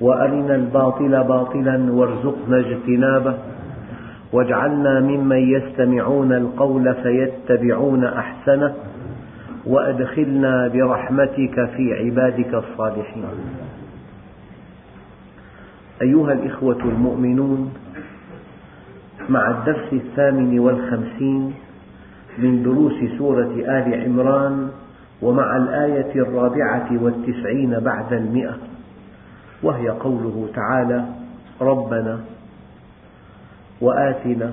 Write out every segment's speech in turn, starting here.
وأرنا الباطل باطلا وارزقنا اجتنابه. واجعلنا ممن يستمعون القول فيتبعون أحسنه. وأدخلنا برحمتك في عبادك الصالحين. أيها الإخوة المؤمنون مع الدرس الثامن والخمسين من دروس سورة آل عمران ومع الآية الرابعة والتسعين بعد المئة وهي قوله تعالى ربنا وآتنا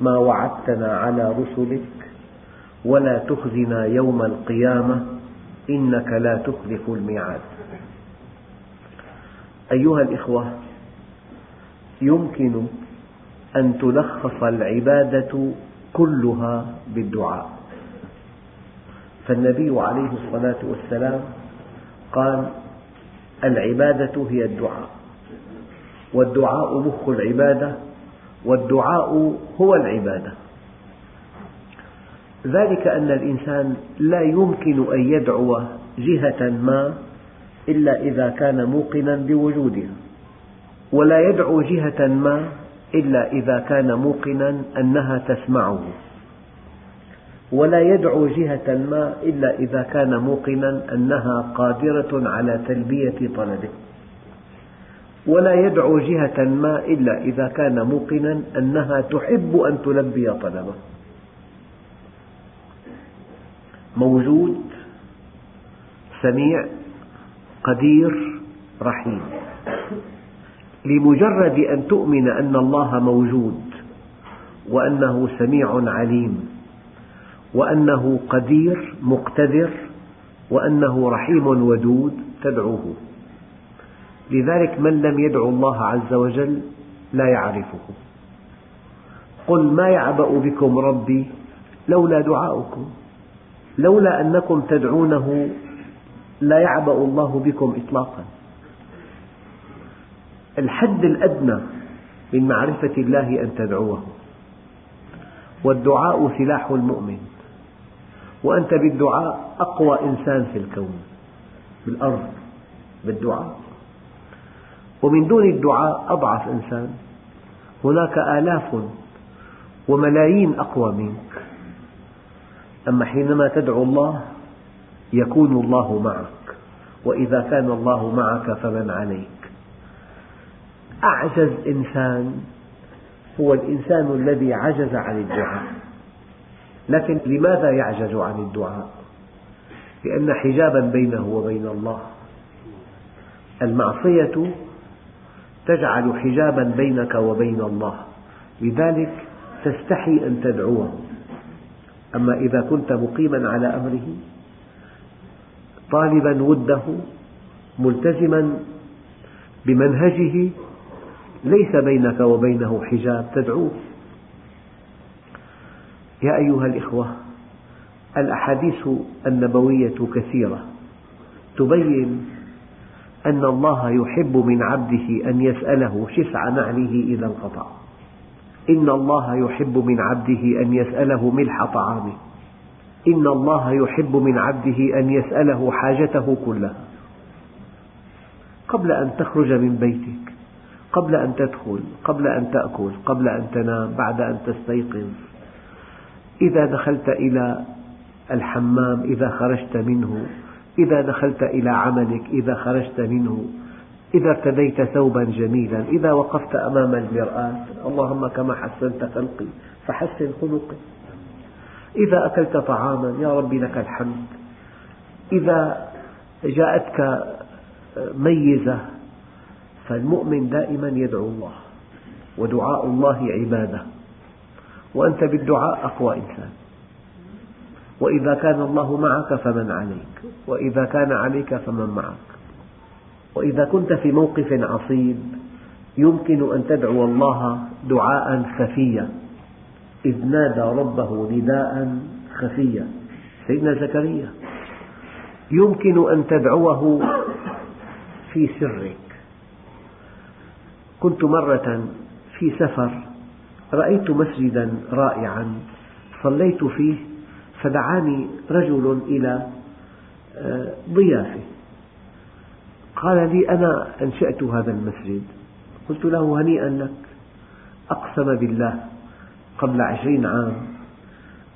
ما وعدتنا على رسلك ولا تخزنا يوم القيامة إنك لا تخلف الميعاد. أيها الإخوة يمكن أن تلخص العبادة كلها بالدعاء. فالنبي عليه الصلاة والسلام قال العبادة هي الدعاء. والدعاء مخ العبادة والدعاء هو العبادة. ذلك أن الإنسان لا يمكن أن يدعو جهة ما إلا إذا كان موقنا بوجودها. ولا يدعو جهة ما إلا إذا كان موقنا أنها تسمعه. ولا يدعو جهة ما إلا إذا كان موقنا أنها قادرة على تلبية طلبه. ولا يدعو جهة ما إلا إذا كان موقنا أنها تحب أن تلبي طلبه. موجود سميع قدير رحيم. لمجرد أن تؤمن أن الله موجود وأنه سميع عليم. وأنه قدير مقتدر وأنه رحيم ودود تدعوه. لذلك من لم يدعو الله عز وجل لا يعرفه. قل ما يعبأ بكم ربي لولا دعاؤكم. لولا أنكم تدعونه لا يعبأ الله بكم إطلاقا. الحد الأدنى من معرفة الله أن تدعوه. والدعاء سلاح المؤمن. وأنت بالدعاء أقوى إنسان في الكون بالأرض بالدعاء. ومن دون الدعاء أضعف إنسان. هناك آلاف وملايين أقوى منك. أما حينما تدعو الله يكون الله معك. وإذا كان الله معك فمن عليك. أعجز إنسان هو الإنسان الذي عجز عن الدعاء. لكن لماذا يعجز عن الدعاء؟ لأن حجابا بينه وبين الله. المعصية تجعل حجابا بينك وبين الله. لذلك تستحي أن تدعوه. أما إذا كنت مقيما على أمره طالبا وده ملتزما بمنهجه ليس بينك وبينه حجاب تدعوه. يا أيها الإخوة الأحاديث النبوية كثيرة. تبين أن الله يحب من عبده أن يسأله شسع نعله إذا انقطع. إن الله يحب من عبده أن يسأله ملح طعامه. إن الله يحب من عبده أن يسأله حاجته كلها. قبل أن تخرج من بيتك قبل أن تدخل قبل أن تأكل قبل أن تنام بعد أن تستيقظ إذا دخلت إلى الحمام إذا خرجت منه إذا دخلت إلى عملك إذا خرجت منه إذا ارتديت ثوبا جميلا إذا وقفت أمام المرآة اللهم كما حسنت خلقي فحسن خلقي. إذا أكلت طعاما يا رب لك الحمد. إذا جاءتك ميزة فالمؤمن دائما يدعو الله ودعاء الله عبادة. وأنت بالدعاء أقوى إنسان. وإذا كان الله معك فمن عليك وإذا كان عليك فمن معك. وإذا كنت في موقف عصيب يمكن أن تدعو الله دعاء خفيا. إذ نادى ربه نداء خفيا. سيدنا زكريا يمكن أن تدعوه في سرك. كنت مرة في سفر رأيت مسجدا رائعا صليت فيه فدعاني رجل إلى آه، ضيافة. قال لي أنا أنشأت هذا المسجد. قلت له هنيئا لك. أقسم بالله قبل عشرين عام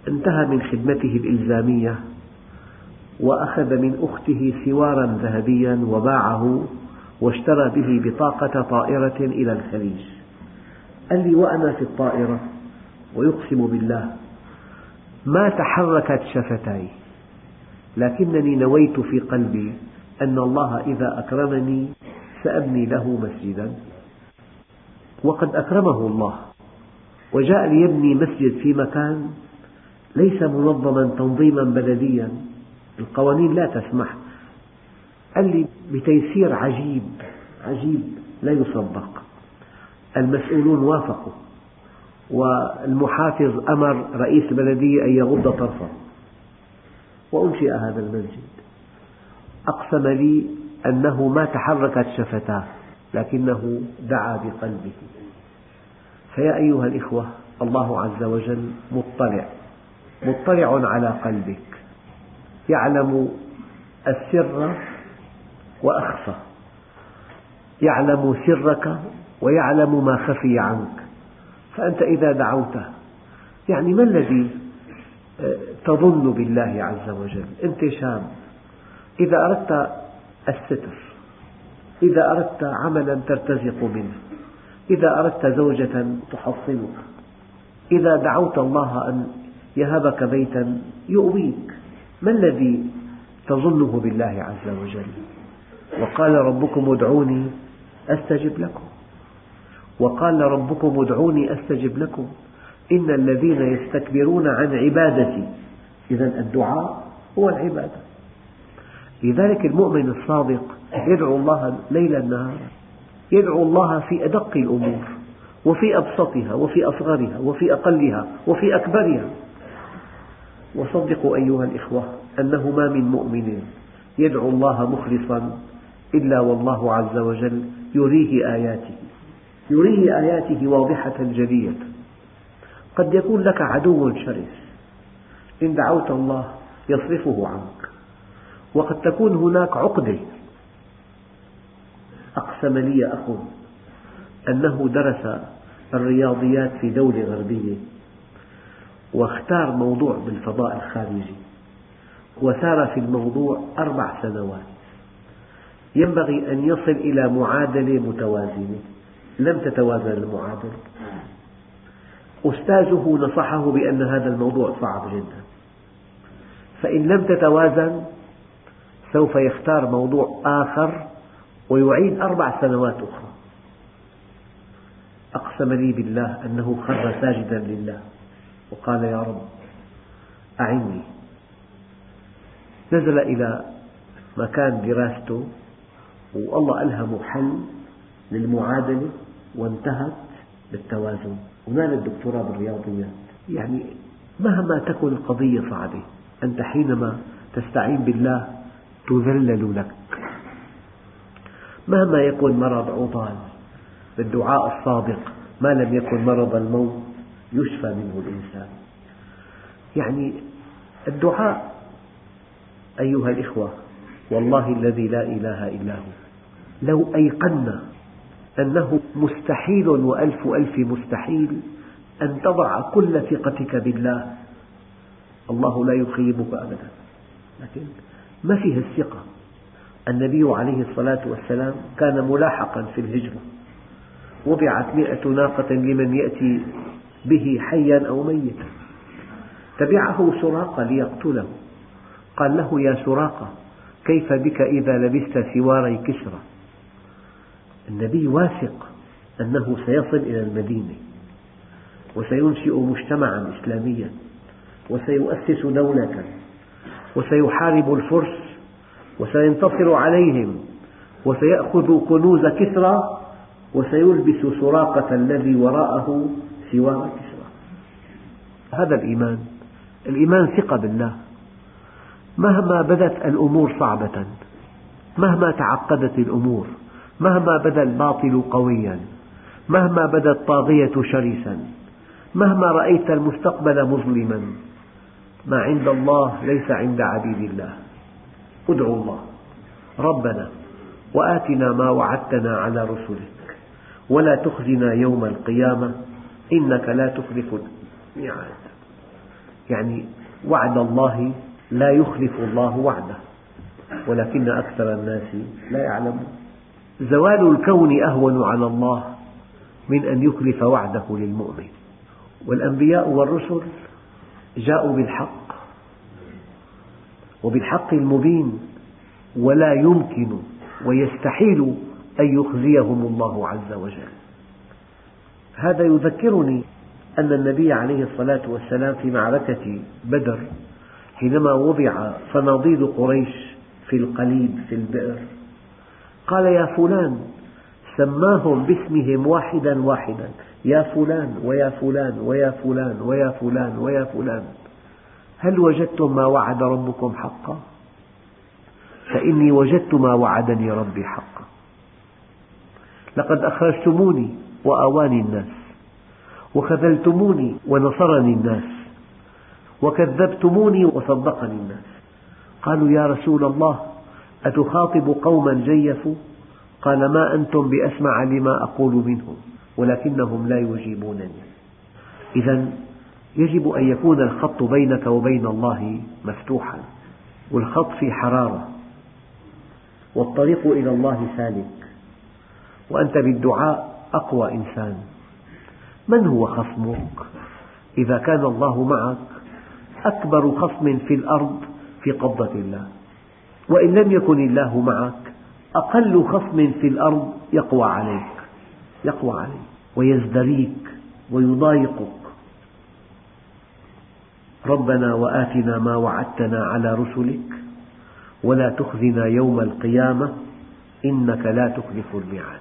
انتهى من خدمته الإلزامية وأخذ من أخته سوارا ذهبيا وباعه واشترى به بطاقة طائرة إلى الخليج. قال لي وأنا في الطائرة ويقسم بالله ما تحركت شفتاي لكنني نويت في قلبي أن الله إذا أكرمني سأبني له مسجدا وقد أكرمه الله وجاء ليبني مسجد في مكان ليس منظما تنظيما بلديا القوانين لا تسمح. قال لي بتيسير عجيب عجيب لا يصدق. المسؤولون وافقوا والمحافظ أمر رئيس البلدية أن يغض طرفه. وأنشئ هذا المسجد. أقسم لي أنه ما تحركت شفتاه لكنه دعا بقلبه. فيا أيها الإخوة الله عز وجل مطلع مطلع على قلبك. يعلم السر وأخفى. يعلم سرك ويعلم ما خفي عنك. فأنت إذا دعوته يعني ما الذي آه، تظن بالله عز وجل؟ أنت شاب إذا أردت الستر إذا أردت عملا ترتزق منه إذا أردت زوجة تحصنك إذا دعوت الله أن يهبك بيتا يؤويك ما الذي تظنه بالله عز وجل؟ وقال ربكم ادعوني أستجب لكم. وقال ربكم ادعوني أستجب لكم. إن الذين يستكبرون عن عبادتي إذا الدعاء هو العبادة. لذلك المؤمن الصادق يدعو الله ليلا نهارا يدعو الله في أدق الأمور وفي أبسطها وفي أصغرها وفي أقلها وفي أكبرها. وصدقوا أيها الإخوة أنه ما من مؤمن يدعو الله مخلصا إلا والله عز وجل يريه آياته. يريه آياته واضحة جلية قد يكون لك عدو شرس. إن دعوت الله يصرفه عنك. وقد تكون هناك عقدة. أقسم لي أخ أنه درس الرياضيات في دولة غربية واختار موضوع بالفضاء الخارجي وسار في الموضوع أربع سنوات. ينبغي أن يصل إلى معادلة متوازنة. لم تتوازن المعادلة. أستاذه نصحه بأن هذا الموضوع صعب جدا. فإن لم تتوازن سوف يختار موضوع آخر ويعيد أربع سنوات أخرى. أقسم لي بالله أنه خر ساجدا لله. وقال يا رب أعني. نزل إلى مكان دراسته والله ألهمه حل للمعادلة. وانتهت بالتوازن. ونال الدكتوراه بالرياضيات يعني مهما تكن القضية صعبة أنت حينما تستعين بالله تذلل لك. مهما يكن مرض عضال بالدعاء الصادق ما لم يكن مرض الموت يشفى منه الإنسان. يعني الدعاء أيها الإخوة والله الذي لا إله إلا هو. لو أيقنا أنه مستحيل وألف ألف مستحيل أن تضع كل ثقتك بالله. الله لا يخيبك أبدا. لكن ما فيه الثقة؟ النبي عليه الصلاة والسلام كان ملاحقا في الهجرة. وضعت مئة ناقة لمن يأتي به حيا أو ميتا. تبعه سراقة ليقتله. قال له يا سراقة كيف بك إذا لبست سواري كسرى؟ النبي واثق أنه سيصل إلى المدينة وسينشئ مجتمعا إسلاميا وسيؤسس دولة وسيحارب الفرس وسينتصر عليهم وسيأخذ كنوز كسرى وسيلبس سراقة الذي وراءه سوار كسرى. هذا الإيمان. الإيمان ثقة بالله. مهما بدت الأمور صعبة مهما تعقدت الأمور مهما بدا الباطل قويا مهما بدا الطاغية شرسا مهما رأيت المستقبل مظلما. ما عند الله ليس عند عبيد الله. ادعوا الله ربنا وآتنا ما وعدتنا على رسلك. ولا تخزنا يوم القيامة إنك لا تخلف الميعاد. يعني وعد الله لا يخلف الله وعده ولكن أكثر الناس لا يعلمون. زوال الكون أهون على الله من أن يخلف وعده للمؤمن. والأنبياء والرسل جاءوا بالحق وبالحق المبين ولا يمكن ويستحيل أن يخزيهم الله عز وجل. هذا يذكرني أن النبي عليه الصلاة والسلام في معركة بدر حينما وضع صناديد قريش في القليب في البئر قال يا فلان سماهم باسمهم واحدا واحدا. يا فلان ويا فلان ويا فلان ويا فلان ويا فلان. هل وجدتم ما وعد ربكم حقا؟ فإني وجدت ما وعدني ربي حقا. لقد أخرجتموني وآواني الناس وخذلتموني ونصرني الناس وكذبتموني وصدقني الناس. قالوا يا رسول الله أتخاطب قوما جيفوا؟ قال ما أنتم بأسمع لما أقول منهم ولكنهم لا يجيبونني. إذا يجب أن يكون الخط بينك وبين الله مفتوحا والخط في حرارة. والطريق إلى الله سالك. وأنت بالدعاء أقوى إنسان. من هو خصمك؟ إذا كان الله معك أكبر خصم في الأرض في قبضة الله. وإن لم يكن الله معك أقل خصم في الأرض يقوى عليك يقوى عليك ويزدريك ويضايقك. ربنا وآتنا ما وعدتنا على رسلك ولا تخزنا يوم القيامة إنك لا تخلف الميعاد.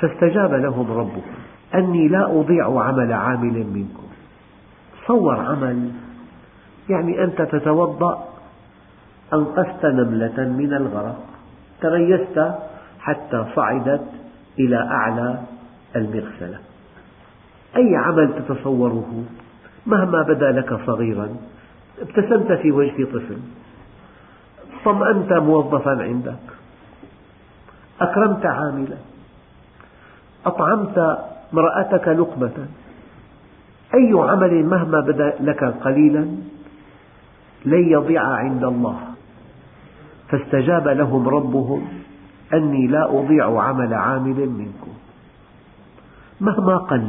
فاستجاب لهم ربهم أني لا أضيع عمل عامل منكم. تصور عمل يعني أنت تتوضأ أنقذت نملة من الغرق. تريست حتى صعدت إلى أعلى المغسلة. أي عمل تتصوره مهما بدا لك صغيرا؟ ابتسمت في وجه طفل. طمأنت موظفا عندك. أكرمت عاملا. أطعمت امرأتك لقمة. أي عمل مهما بدا لك قليلا لن يضيع عند الله. فاستجاب لهم ربهم أني لا أضيع عمل عامل منكم. مهما قل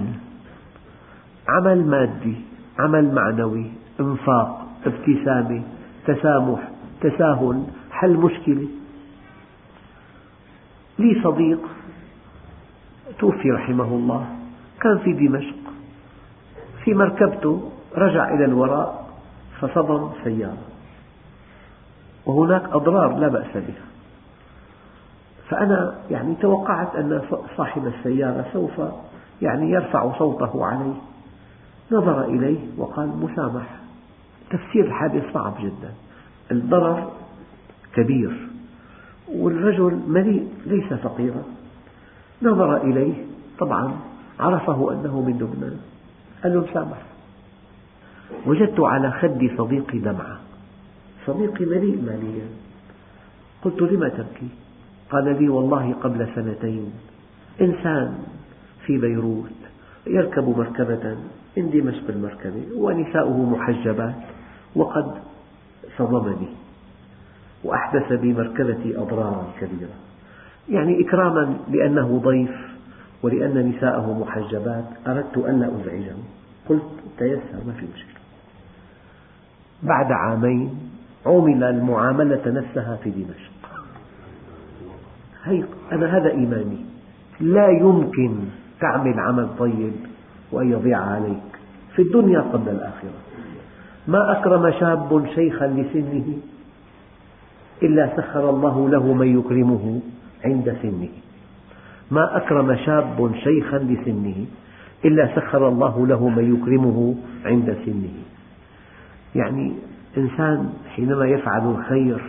عمل مادي عمل معنوي إنفاق ابتسامة تسامح تساهل حل مشكلة. لي صديق توفي رحمه الله كان في دمشق. في مركبته رجع إلى الوراء فصدم سيارة. وهناك أضرار لا بأس بها. فأنا يعني توقعت أن صاحب السيارة سوف يعني يرفع صوته عليه. نظر إليه وقال مسامح تفسير الحادث صعب جدا. الضرر كبير. والرجل مليء ليس فقيرا. نظر إليه طبعا عرفه أنه من لبنان. قال له مسامح وجدت على خد صديقي دمعة. صديقي مليء ماليا قلت لم تبكي؟ قال لي والله قبل سنتين. إنسان في بيروت يركب مركبة من دمشق المركبة ونساؤه محجبات وقد صدمني وأحدث بمركبتي أضرارا كبيرة. يعني إكراما لأنه ضيف ولأن نساءه محجبات. أردت ألا أزعجه. قلت تيسر ما في مشكلة. بعد عامين عُمل المعاملة نفسها في دمشق. أنا هذا إيماني. لا يمكن تعمل عمل طيب وأن يضيع عليك في الدنيا قبل الآخرة. ما أكرم شاب شيخا لسنه إلا سخر الله له من يكرمه عند سنه. ما أكرم شاب شيخا لسنه إلا سخر الله له من يكرمه عند سنه. يعني إنسان حينما يفعل الخير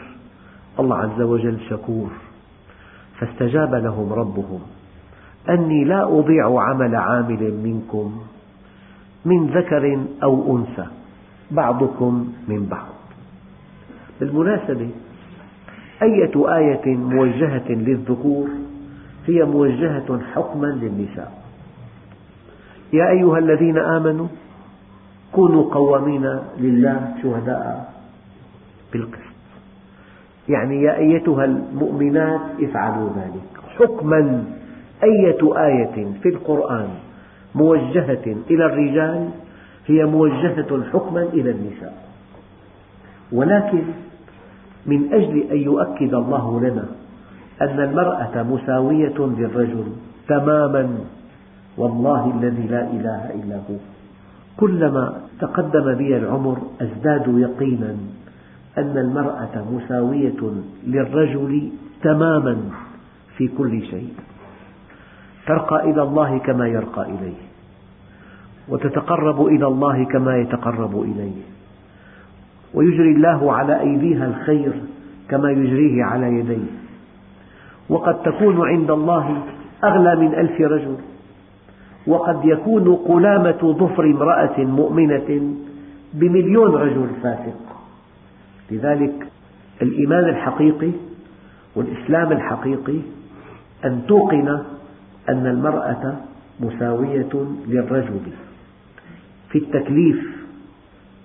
الله عز وجل شكور. فاستجاب لهم ربهم أني لا أضيع عمل عامل منكم من ذكر أو أنثى بعضكم من بعض. بالمناسبة أية آية موجهة للذكور؟ هي موجهة حكما للنساء. يا أيها الذين آمنوا كونوا قوامين لله شهداء بالقسط. يعني يا أيتها المؤمنات افعلوا ذلك. حكما أية آية في القرآن موجهة إلى الرجال هي موجهة حكما إلى النساء. ولكن من أجل أن يؤكد الله لنا أن المرأة مساوية للرجل تماما والله الذي لا إله إلا هو. كلما تقدم بي العمر أزداد يقينا أن المرأة مساوية للرجل تماما في كل شيء. ترقى إلى الله كما يرقى إليه وتتقرب إلى الله كما يتقرب إليه. ويجري الله على أيديها الخير كما يجريه على يديه. وقد تكون عند الله أغلى من ألف رجل. وقد يكون قلامة ظفر امرأة مؤمنة بمليون رجل فاسق. لذلك الإيمان الحقيقي والإسلام الحقيقي أن توقن أن المرأة مساوية للرجل. في التكليف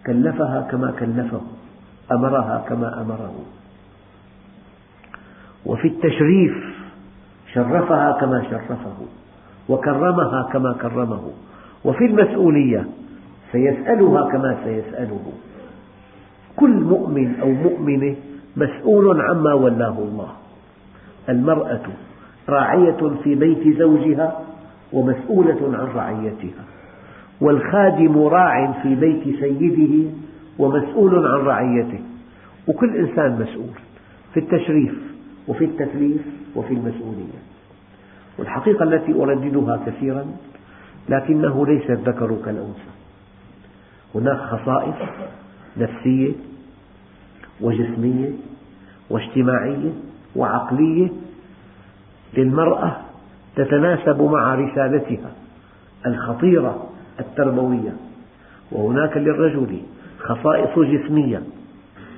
كلفها كما كلفه أمرها كما أمره. وفي التشريف شرفها كما شرفه. وكرمها كما كرمه. وفي المسؤولية سيسألها كما سيسأله. كل مؤمن أو مؤمنة مسؤول عما ولاه الله. المرأة راعية في بيت زوجها ومسؤولة عن رعيتها. والخادم راع في بيت سيده ومسؤول عن رعيته. وكل إنسان مسؤول في التشريف وفي التكليف وفي المسؤولية. والحقيقة التي أرددها كثيرا لكنه ليس الذكر كالأنثى. هناك خصائص نفسية وجسمية واجتماعية وعقلية للمرأة تتناسب مع رسالتها الخطيرة التربوية. وهناك للرجل خصائص جسمية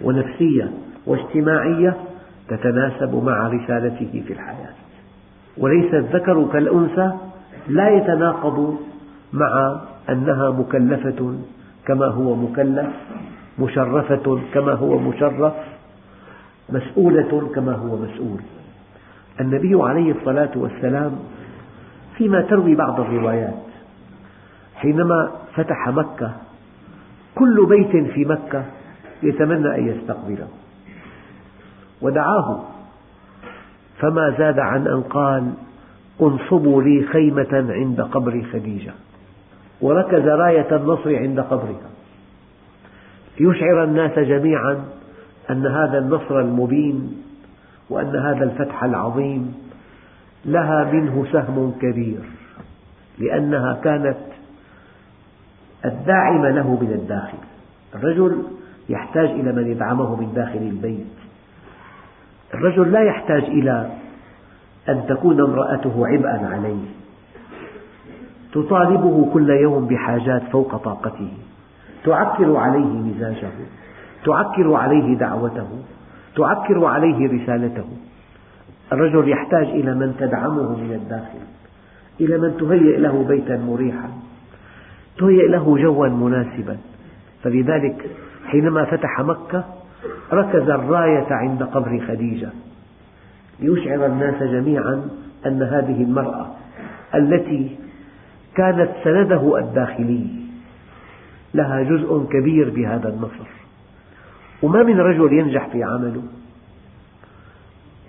ونفسية واجتماعية تتناسب مع رسالته في الحياة. وليس الذكر كالأنثى لا يتناقض مع أنها مكلفة كما هو مكلف مشرفة كما هو مشرف مسؤولة كما هو مسؤول. النبي عليه الصلاة والسلام فيما تروي بعض الروايات حينما فتح مكة كل بيت في مكة يتمنى أن يستقبله. ودعاه فما زاد عن أن قال انصبوا لي خيمة عند قبر خديجة. وركز راية النصر عند قبرها. ليشعر الناس جميعا أن هذا النصر المبين وأن هذا الفتح العظيم لها منه سهم كبير لأنها كانت الداعم له من الداخل. الرجل يحتاج إلى من يدعمه من داخل البيت. الرجل لا يحتاج إلى أن تكون امرأته عبئا عليه. تطالبه كل يوم بحاجات فوق طاقته. تعكر عليه مزاجه. تعكر عليه دعوته. تعكر عليه رسالته. الرجل يحتاج إلى من تدعمه من الداخل. إلى من تهيئ له بيتا مريحا. تهيئ له جوا مناسبا. فلذلك حينما فتح مكة ركز الراية عند قبر خديجة. ليشعر الناس جميعا أن هذه المرأة التي كانت سنده الداخلي لها جزء كبير بهذا النصر. وما من رجل ينجح في عمله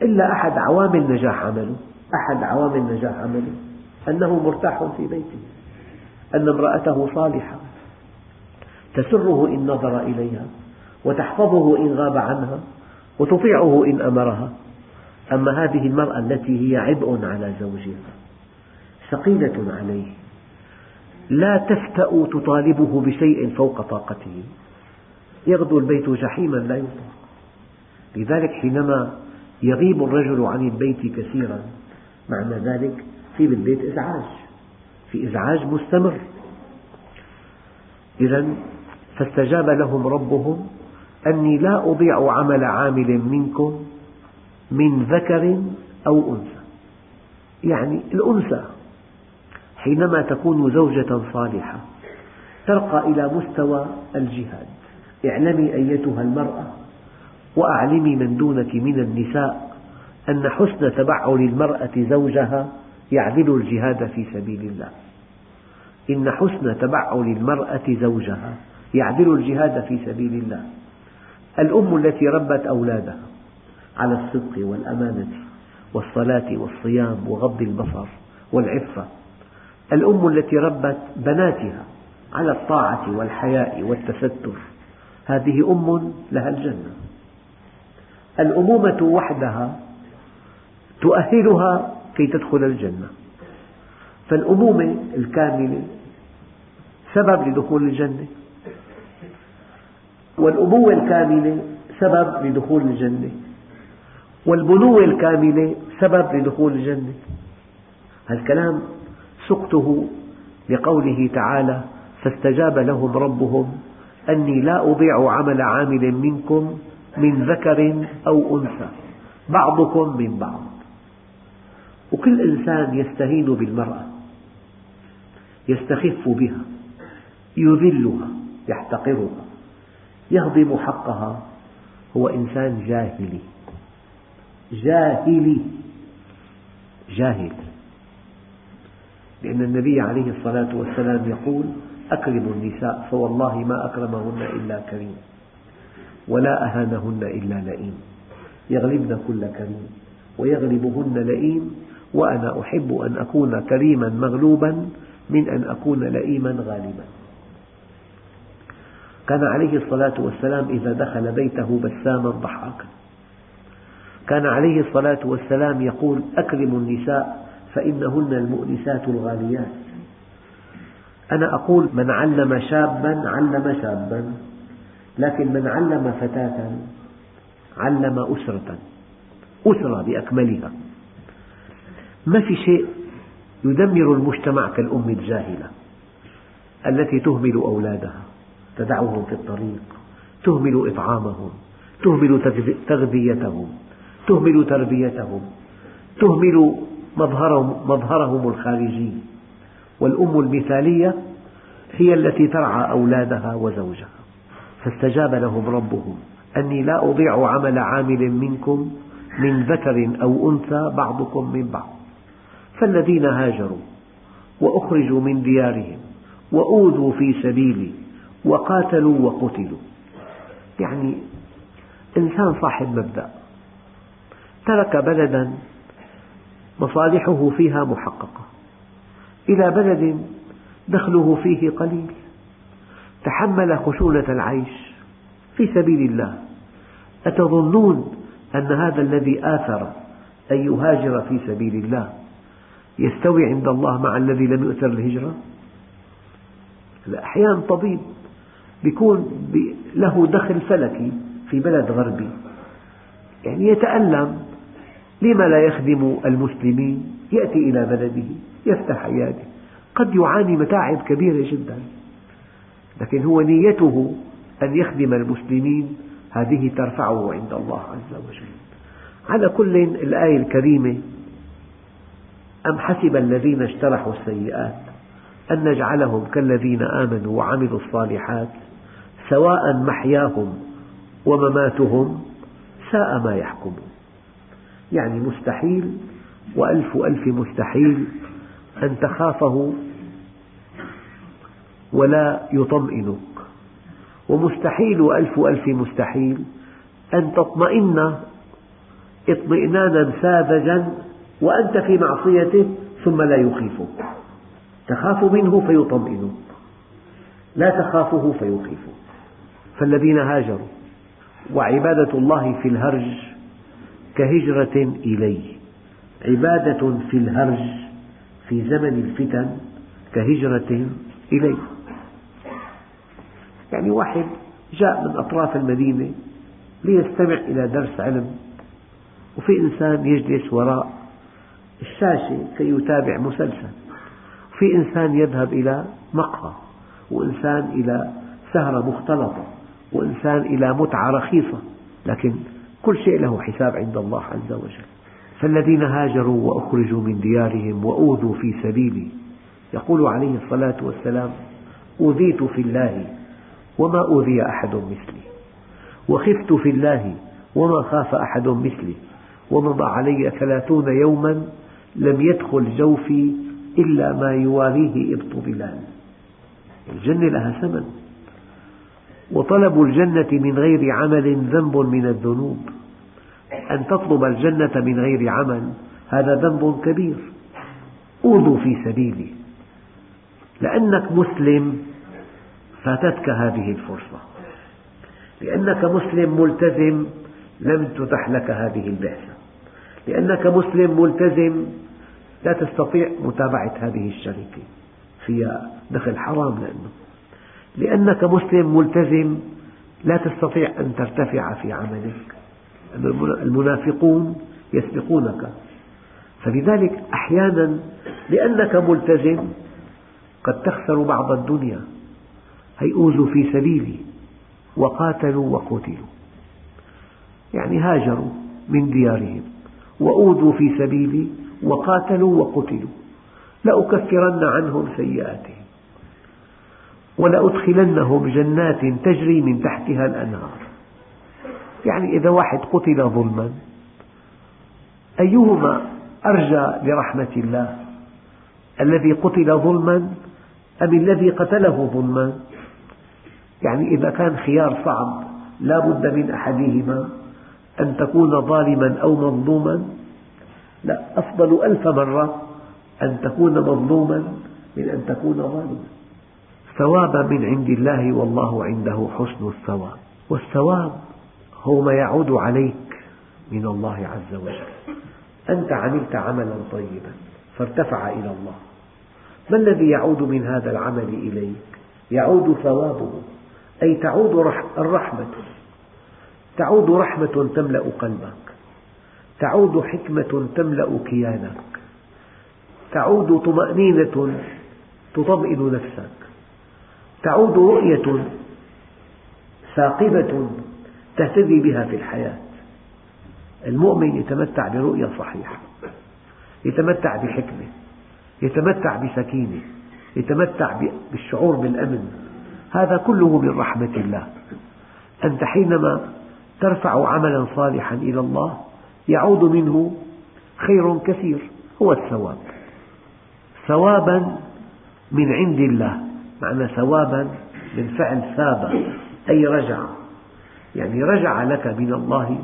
إلا أحد عوامل نجاح عمله. أحد عوامل نجاح عمله أنه مرتاح في بيته أن امرأته صالحة تسره إن نظر إليها. وتحفظه إن غاب عنها وتطيعه إن أمرها. أما هذه المرأة التي هي عبء على زوجها ثقيلة عليه لا تفتأ تطالبه بشيء فوق طاقته. يغدو البيت جحيما لا يطاق. لذلك حينما يغيب الرجل عن البيت كثيرا معنى ذلك في بالبيت إزعاج في إزعاج مستمر. إذا فاستجاب لهم ربهم أني لا أضيع عمل عامل منكم من ذكر أو أنثى. يعني الأنثى حينما تكون زوجة صالحة ترقى إلى مستوى الجهاد. اعلمي أيتها المرأة وأعلمي من دونك من النساء أن حسن تبعل المرأة زوجها يعدل الجهاد في سبيل الله. إن حسن تبعل المرأة زوجها يعدل الجهاد في سبيل الله. الأم التي ربت أولادها على الصدق والأمانة والصلاة والصيام وغض البصر والعفة. الأم التي ربت بناتها على الطاعة والحياء والتستر. هذه أم لها الجنة. الأمومة وحدها تؤهلها كي تدخل الجنة. فالأمومة الكاملة سبب لدخول الجنة. والأبوة الكاملة سبب لدخول الجنة. والبنوة الكاملة سبب لدخول الجنة. هذا الكلام سقته لقوله تعالى فاستجاب لهم ربهم أني لا أضيع عمل عامل منكم من ذكر أو أنثى بعضكم من بعض. وكل إنسان يستهين بالمرأة يستخف بها يذلها يحتقرها. يهضم حقها. هو إنسان جاهلي. جاهلي. جاهل. لأن النبي عليه الصلاة والسلام يقول أكرموا النساء فوالله ما أكرمهن إلا كريم. ولا أهانهن إلا لئيم. يغلبن كل كريم. ويغلبهن لئيم. وأنا أحب أن أكون كريما مغلوبا من أن أكون لئيما غالبا. كان عليه الصلاة والسلام إذا دخل بيته بساما ضحاكا. كان عليه الصلاة والسلام يقول أكرموا النساء فإنهن المؤنسات الغاليات. أنا أقول من علم شابا علم شابا لكن من علم فتاة علم أسرة أسرة بأكملها. ما في شيء يدمر المجتمع كالأم الجاهلة التي تهمل أولادها. تدعهم في الطريق تهمل إطعامهم تهمل تغذيتهم تهمل تربيتهم تهمل مظهرهم, مظهرهم الخارجي. والأم المثالية هي التي ترعى أولادها وزوجها. فاستجاب لهم ربهم أني لا أضيع عمل عامل منكم من ذكر أو أنثى بعضكم من بعض. فالذين هاجروا وأخرجوا من ديارهم وأوذوا في سبيلي وقاتلوا وقتلوا. يعني إنسان صاحب مبدأ. ترك بلدا مصالحه فيها محققة. إلى بلد دخله فيه قليل. تحمل خشونة العيش في سبيل الله. أتظنون أن هذا الذي آثر أن يهاجر في سبيل الله يستوي عند الله مع الذي لم يؤثر الهجرة؟ أحيانا طبيب. يكون له دخل فلكي في بلد غربي. يعني يتألم لما لا يخدم المسلمين يأتي إلى بلده يفتح عيادة. قد يعاني متاعب كبيرة جدا. لكن هو نيته أن يخدم المسلمين هذه ترفعه عند الله عز وجل. على كل الآية الكريمة أم حسب الذين اجترحوا السيئات أن نجعلهم كالذين آمنوا وعملوا الصالحات؟ سواء محياهم ومماتهم ساء ما يحكمون. يعني مستحيل وألف ألف مستحيل أن تخافه ولا يطمئنك. ومستحيل وألف ألف مستحيل أن تطمئن اطمئنانا ساذجا وأنت في معصيته ثم لا يخيفك. تخاف منه فيطمئنك لا تخافه فيخيفك. فالذين هاجروا. وعبادة الله في الهرج كهجرة إليه. عبادة في الهرج في زمن الفتن كهجرة إليه. يعني واحد جاء من أطراف المدينة ليستمع إلى درس علم. وفي إنسان يجلس وراء الشاشة كي يتابع مسلسل. وفي إنسان يذهب إلى مقهى. وإنسان إلى سهرة مختلطة. وإنسان إلى متعة رخيصة لكن كل شيء له حساب عند الله عز وجل. فالذين هاجروا وأخرجوا من ديارهم وأوذوا في سبيلي يقول عليه الصلاة والسلام أوذيت في الله وما أوذي أحد مثلي وخفت في الله وما خاف أحد مثلي ومضى علي ثلاثون يوما لم يدخل جوفي إلا ما يواريه إبط بلال. الجنة لها ثمن. وطلب الجنة من غير عمل ذنب من الذنوب. أن تطلب الجنة من غير عمل هذا ذنب كبير. أوذوا في سبيلي. لأنك مسلم فاتتك هذه الفرصة. لأنك مسلم ملتزم لم تتح لك هذه البعثة. لأنك مسلم ملتزم لا تستطيع متابعة هذه الشركة. فيها دخل حرام لأنه. لأنك مسلم ملتزم لا تستطيع أن ترتفع في عملك. المنافقون يسبقونك. فلذلك أحيانا لأنك ملتزم قد تخسر بعض الدنيا. هي أوذوا في سبيلي وقاتلوا وقتلوا. يعني هاجروا من ديارهم. وأوذوا في سبيلي وقاتلوا وقتلوا. لأكفرن عنهم سيئاتهم. ولأدخلنهم جنات تجري من تحتها الأنهار. يعني إذا واحد قتل ظلما أيهما أرجى لرحمة الله؟ الذي قتل ظلما أم الذي قتله ظلما؟ يعني إذا كان خيار صعب لا بد من أحدهما أن تكون ظالما أو مظلوما. لا أفضل ألف مرة أن تكون مظلوما من أن تكون ظالما. ثوابا من عند الله والله عنده حسن الثواب. والثواب هو ما يعود عليك من الله عز وجل. أنت عملت عملا طيبا فارتفع إلى الله. ما الذي يعود من هذا العمل إليك؟ يعود ثوابه. أي تعود الرحمة. تعود رحمة تملأ قلبك. تعود حكمة تملأ كيانك. تعود طمأنينة تطمئن نفسك. تعود رؤية ثاقبة تهتدي بها في الحياة. المؤمن يتمتع برؤية صحيحة يتمتع بحكمة يتمتع بسكينة يتمتع بالشعور بالأمن. هذا كله من رحمة الله. أنت حينما ترفع عملا صالحا إلى الله يعود منه خير كثير هو الثواب. ثوابا من عند الله. معنى ثوابا من فعل ثاب. أي رجع. يعني رجع لك من الله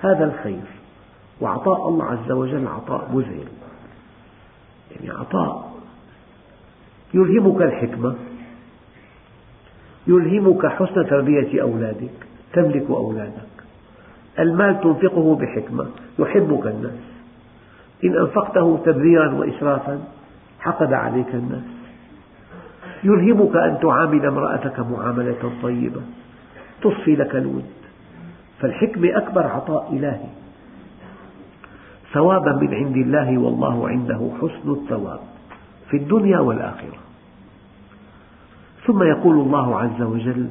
هذا الخير. وعطاء الله عز وجل عطاء مذهل. يعني عطاء. يلهمك الحكمة. يلهمك حسن تربية أولادك. تملك أولادك. المال تنفقه بحكمة. يحبك الناس. إن أنفقته تبذيرا وإسرافا حقد عليك الناس. يلهمك أن تعامل امرأتك معاملة طيبة. تصفي لك الود. فالحكمة أكبر عطاء إلهي. ثوابا من عند الله والله عنده حسن الثواب في الدنيا والآخرة. ثم يقول الله عز وجل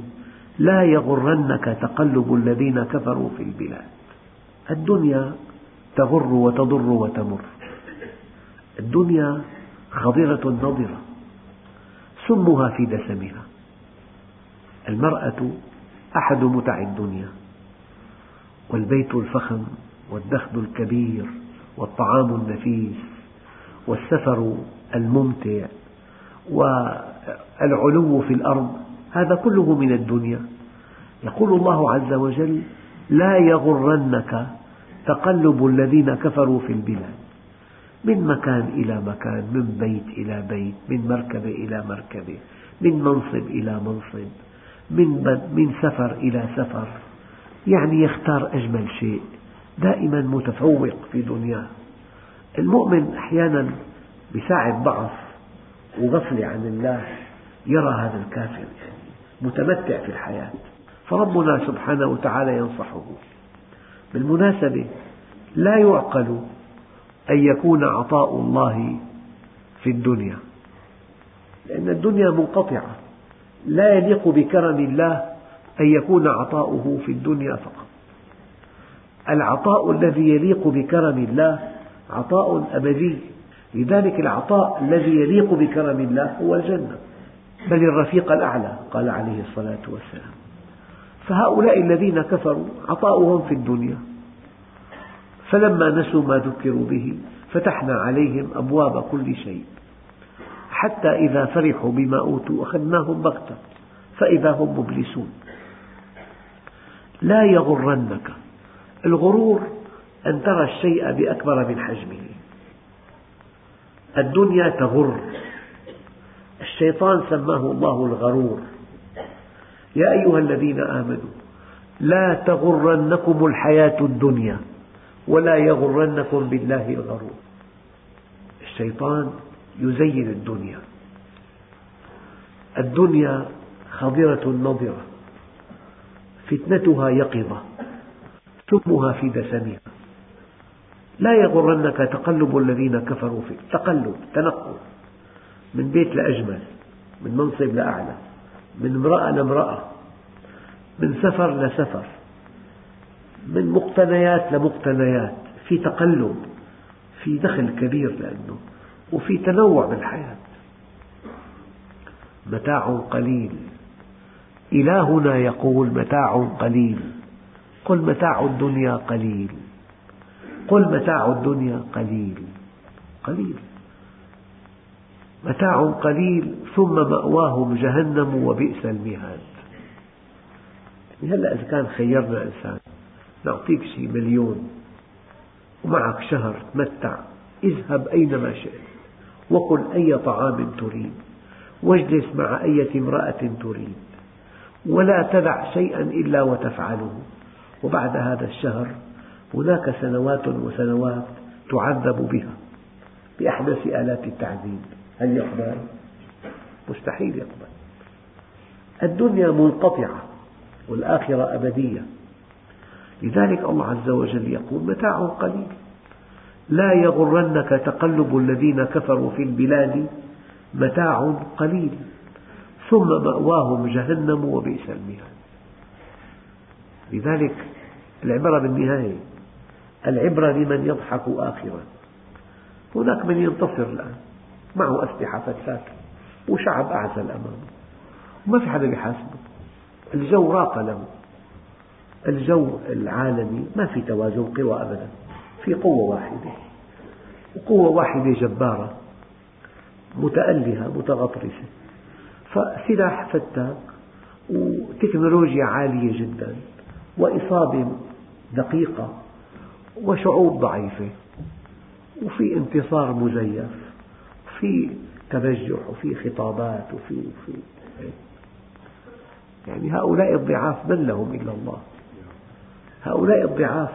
لا يغرنك تقلب الذين كفروا في البلاد. الدنيا تغر وتضر وتمر. الدنيا خضرة نضرة. سمها في دسمها. المرأة أحد متع الدنيا والبيت الفخم والدخل الكبير والطعام النفيس والسفر الممتع والعلو في الأرض هذا كله من الدنيا. يقول الله عز وجل لا يغرنك تقلب الذين كفروا في البلاد. من مكان إلى مكان من بيت إلى بيت من مركبة إلى مركبة من منصب إلى منصب من, من سفر إلى سفر. يعني يختار أجمل شيء. دائما متفوق في دنياه. المؤمن أحيانا بساعة ضعف وغفلة عن الله يرى هذا الكافر يعني متمتع في الحياة. فربنا سبحانه وتعالى ينصحه. بالمناسبة لا يعقل أن يكون عطاء الله في الدنيا. لأن الدنيا منقطعة. لا يليق بكرم الله أن يكون عطاؤه في الدنيا فقط. العطاء الذي يليق بكرم الله عطاء أبدي. لذلك العطاء الذي يليق بكرم الله هو الجنة. بل الرفيق الأعلى قال عليه الصلاة والسلام. فهؤلاء الذين كفروا عطاؤهم في الدنيا. فلما نسوا ما ذكروا به فتحنا عليهم أبواب كل شيء. حتى إذا فرحوا بما أوتوا أخذناهم بغتة فإذا هم مبلسون. لا يغرنك الغرور أن ترى الشيء بأكبر من حجمه. الدنيا تغر. الشيطان سماه الله الغرور. يا أيها الذين آمنوا لا تغرنكم الحياة الدنيا. ولا يغرنكم بالله الغرور. الشيطان يزين الدنيا. الدنيا خضرة نضرة. فتنتها يقظة. سمها في دسمها. لا يغرنك تقلب الذين كفروا فيه تقلب تنقل. من بيت لأجمل من منصب لأعلى من امرأة لامرأة من سفر لسفر. من مقتنيات لمقتنيات في تقلب في دخل كبير لأنه وفي تنوع بالحياة. متاع قليل. إلهنا يقول متاع قليل. قل متاع الدنيا قليل. قل متاع الدنيا قليل. قليل. متاع قليل ثم مأواهم جهنم وبئس المهاد. هلا إذا كان خيرنا إنسان. نعطيك شيء مليون ومعك شهر تمتع اذهب أينما شئت وكل أي طعام تريد واجلس مع أية امرأة تريد ولا تدع شيئا إلا وتفعله. وبعد هذا الشهر هناك سنوات وسنوات تعذب بها بأحدث آلات التعذيب. هل يقبل؟ مستحيل يقبل. الدنيا منقطعة والآخرة أبدية. لذلك الله عز وجل يقول متاع قليل. لا يغرنك تقلب الذين كفروا في البلاد متاع قليل. ثم مأواهم جهنم وبئس المهاد. لذلك العبرة بالنهاية العبرة لمن يضحك آخرا. هناك من ينتصر الآن معه أسلحة فتاكة وشعب أعزل أمامه. وما في حدا يحاسبه الجو راق له. الجو العالمي ما في توازن قوى أبدا في قوة واحدة. وقوة واحدة جبارة متألهة متغطرسة. فسلاح فتاك وتكنولوجيا عالية جدا وإصابة دقيقة وشعوب ضعيفة وفي انتصار مزيف وفي تبجح وفي خطابات وفي, وفي يعني هؤلاء الضعاف من لهم إلا الله؟ هؤلاء الضعاف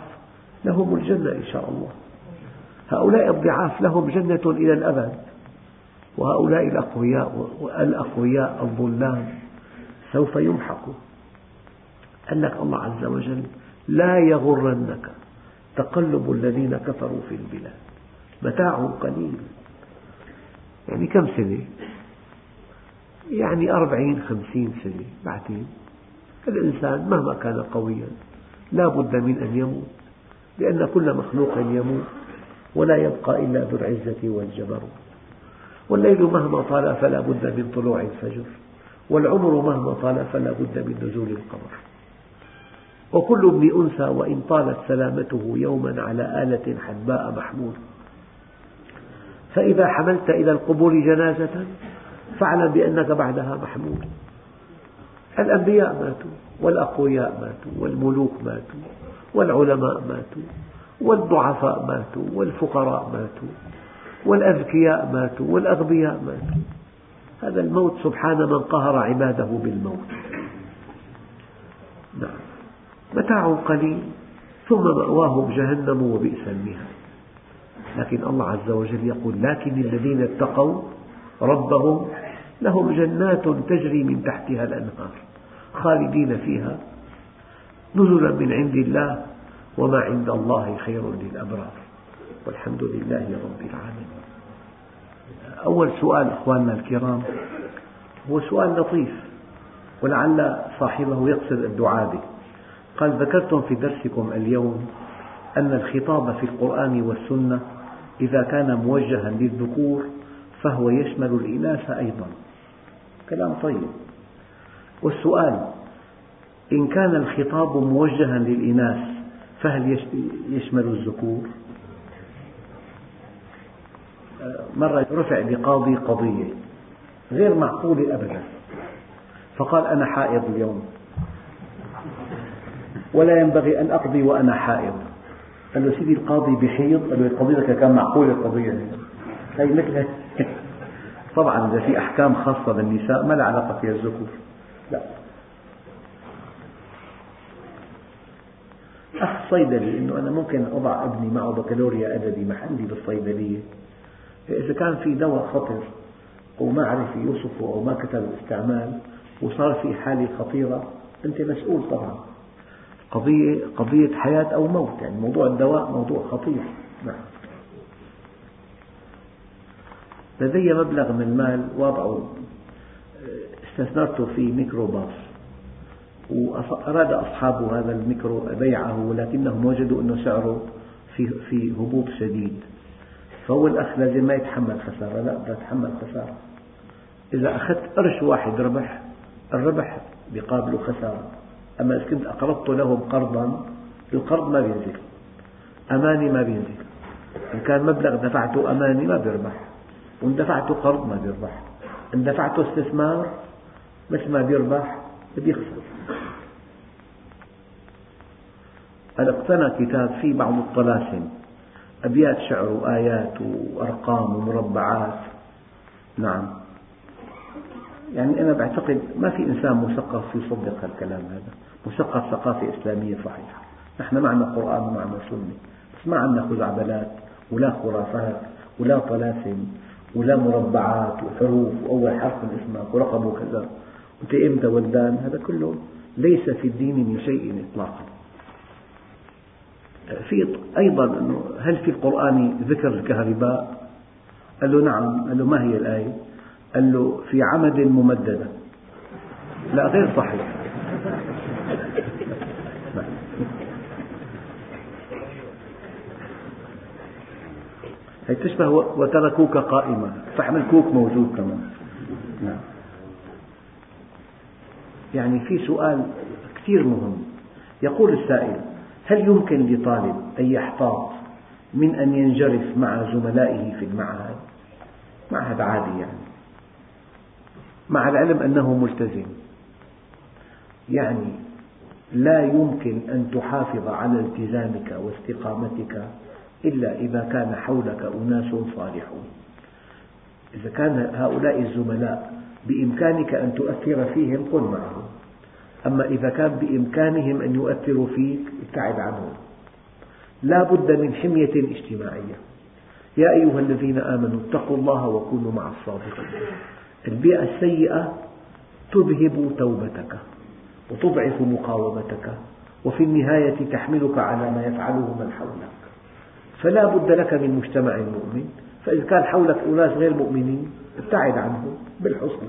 لهم الجنة إن شاء الله. هؤلاء الضعاف لهم جنة إلى الأبد. وهؤلاء الأقوياء الأقوياء الظلام سوف يمحقوا قال لك الله عز وجل لا يغرنك تقلب الذين كفروا في البلاد. متاع قليل. يعني كم سنة؟ يعني أربعين خمسين سنة بعدين. الإنسان مهما كان قويا لا بد من أن يموت لأن كل مخلوق يموت ولا يبقى إلا ذو العزة والجبروت والليل مهما طال فلا بد من طلوع الفجر والعمر مهما طال فلا بد من نزول القمر. وكل ابن أنثى وإن طالت سلامته يوما على آلة حدباء محمول فإذا حملت إلى القبور جنازة فاعلم بأنك بعدها محمول الأنبياء ماتوا. والأقوياء ماتوا والملوك ماتوا والعلماء ماتوا والضعفاء ماتوا والفقراء ماتوا والأذكياء ماتوا والأغبياء ماتوا. هذا الموت سبحان من قهر عباده بالموت. نعم. متاع قليل ثم مأواهم جهنم وبئس المهاد. لكن الله عز وجل يقول لكن الذين اتقوا ربهم لهم جنات تجري من تحتها الأنهار. خالدين فيها. نزلا من عند الله وما عند الله خير للأبرار. والحمد لله رب العالمين. أول سؤال أخواننا الكرام هو سؤال لطيف ولعل صاحبه يقصد الدعاء به. قال ذكرتم في درسكم اليوم أن الخطاب في القرآن والسنة إذا كان موجها للذكور فهو يشمل الإناث أيضا. كلام طيب. والسؤال إن كان الخطاب موجها للإناث فهل يشمل الذكور؟ مرة رفع لقاضي قضية غير معقولة أبدا فقال أنا حائض اليوم. ولا ينبغي أن أقضي وأنا حائض. قال له سيدي القاضي بحيض؟ قال له قضيتك كان معقولة القضية. هي مثل طبعا إذا في أحكام خاصة بالنساء ما لها علاقة فيها الذكور. لا. أخ صيدلي إنه أنا ممكن أضع ابني معه بكالوريا أدبي محلي بالصيدلية. إذا كان في دواء خطر وما عرف يوصفه أو ما كتب الاستعمال وصار في حالة خطيرة أنت مسؤول طبعا. قضية قضية حياة أو موت يعني موضوع الدواء موضوع خطير. نعم. لدي مبلغ من المال وضعه استثمرته في ميكروباص. وأراد أصحاب هذا الميكرو بيعه ولكنهم وجدوا أن سعره في, في هبوط شديد. فهو الأخ لازم ما يتحمل خسارة لا بدي أتحمل خسارة. إذا أخذت قرش واحد ربح الربح بقابله خسارة. أما إذا كنت أقرضت لهم قرضا القرض ما بينزل أماني ما بينزل. إن كان مبلغ دفعته أماني ما بيربح وإن دفعته قرض ما بيربح. إن دفعته استثمار مثل ما بيربح بيخسر. أنا اقتنى كتاب فيه بعض الطلاسم. أبيات شعر وآيات وأرقام ومربعات. نعم. يعني أنا بعتقد ما في إنسان مثقف يصدق هالكلام هذا. مثقف ثقافة إسلامية صحيحة. نحن معنا قرآن ومعنا سنة. بس ما عندنا خزعبلات ولا خرافات ولا طلاسم ولا مربعات وحروف وأول حرف من اسمك ورقم كذا وأنت إمتى ولدان هذا كله ليس في الدين من شيء إطلاقا. في أيضا أنه هل في القرآن ذكر الكهرباء؟ قال له نعم، قال له ما هي الآية؟ قال له في عمد ممددة. لا غير صحيح. هي تشبه وتركوك قائمة فحم الكوك موجود كمان نعم. يعني في سؤال كثير مهم. يقول السائل هل يمكن لطالب أن يحتاط من أن ينجرف مع زملائه في المعهد؟ معهد عادي يعني. مع العلم أنه ملتزم. يعني لا يمكن أن تحافظ على التزامك واستقامتك إلا إذا كان حولك أناس صالحون. إذا كان هؤلاء الزملاء بإمكانك أن تؤثر فيهم كن معهم. أما إذا كان بإمكانهم أن يؤثروا فيك ابتعد عنهم. لا بد من حمية اجتماعية. يا أيها الذين آمنوا اتقوا الله وكونوا مع الصادقين. البيئة السيئة تذهب توبتك وتضعف مقاومتك وفي النهاية تحملك على ما يفعله من حولك. فلا بد لك من مجتمع مؤمن. فإذا كان حولك أناس غير مؤمنين ابتعد عنهم بالحسنى.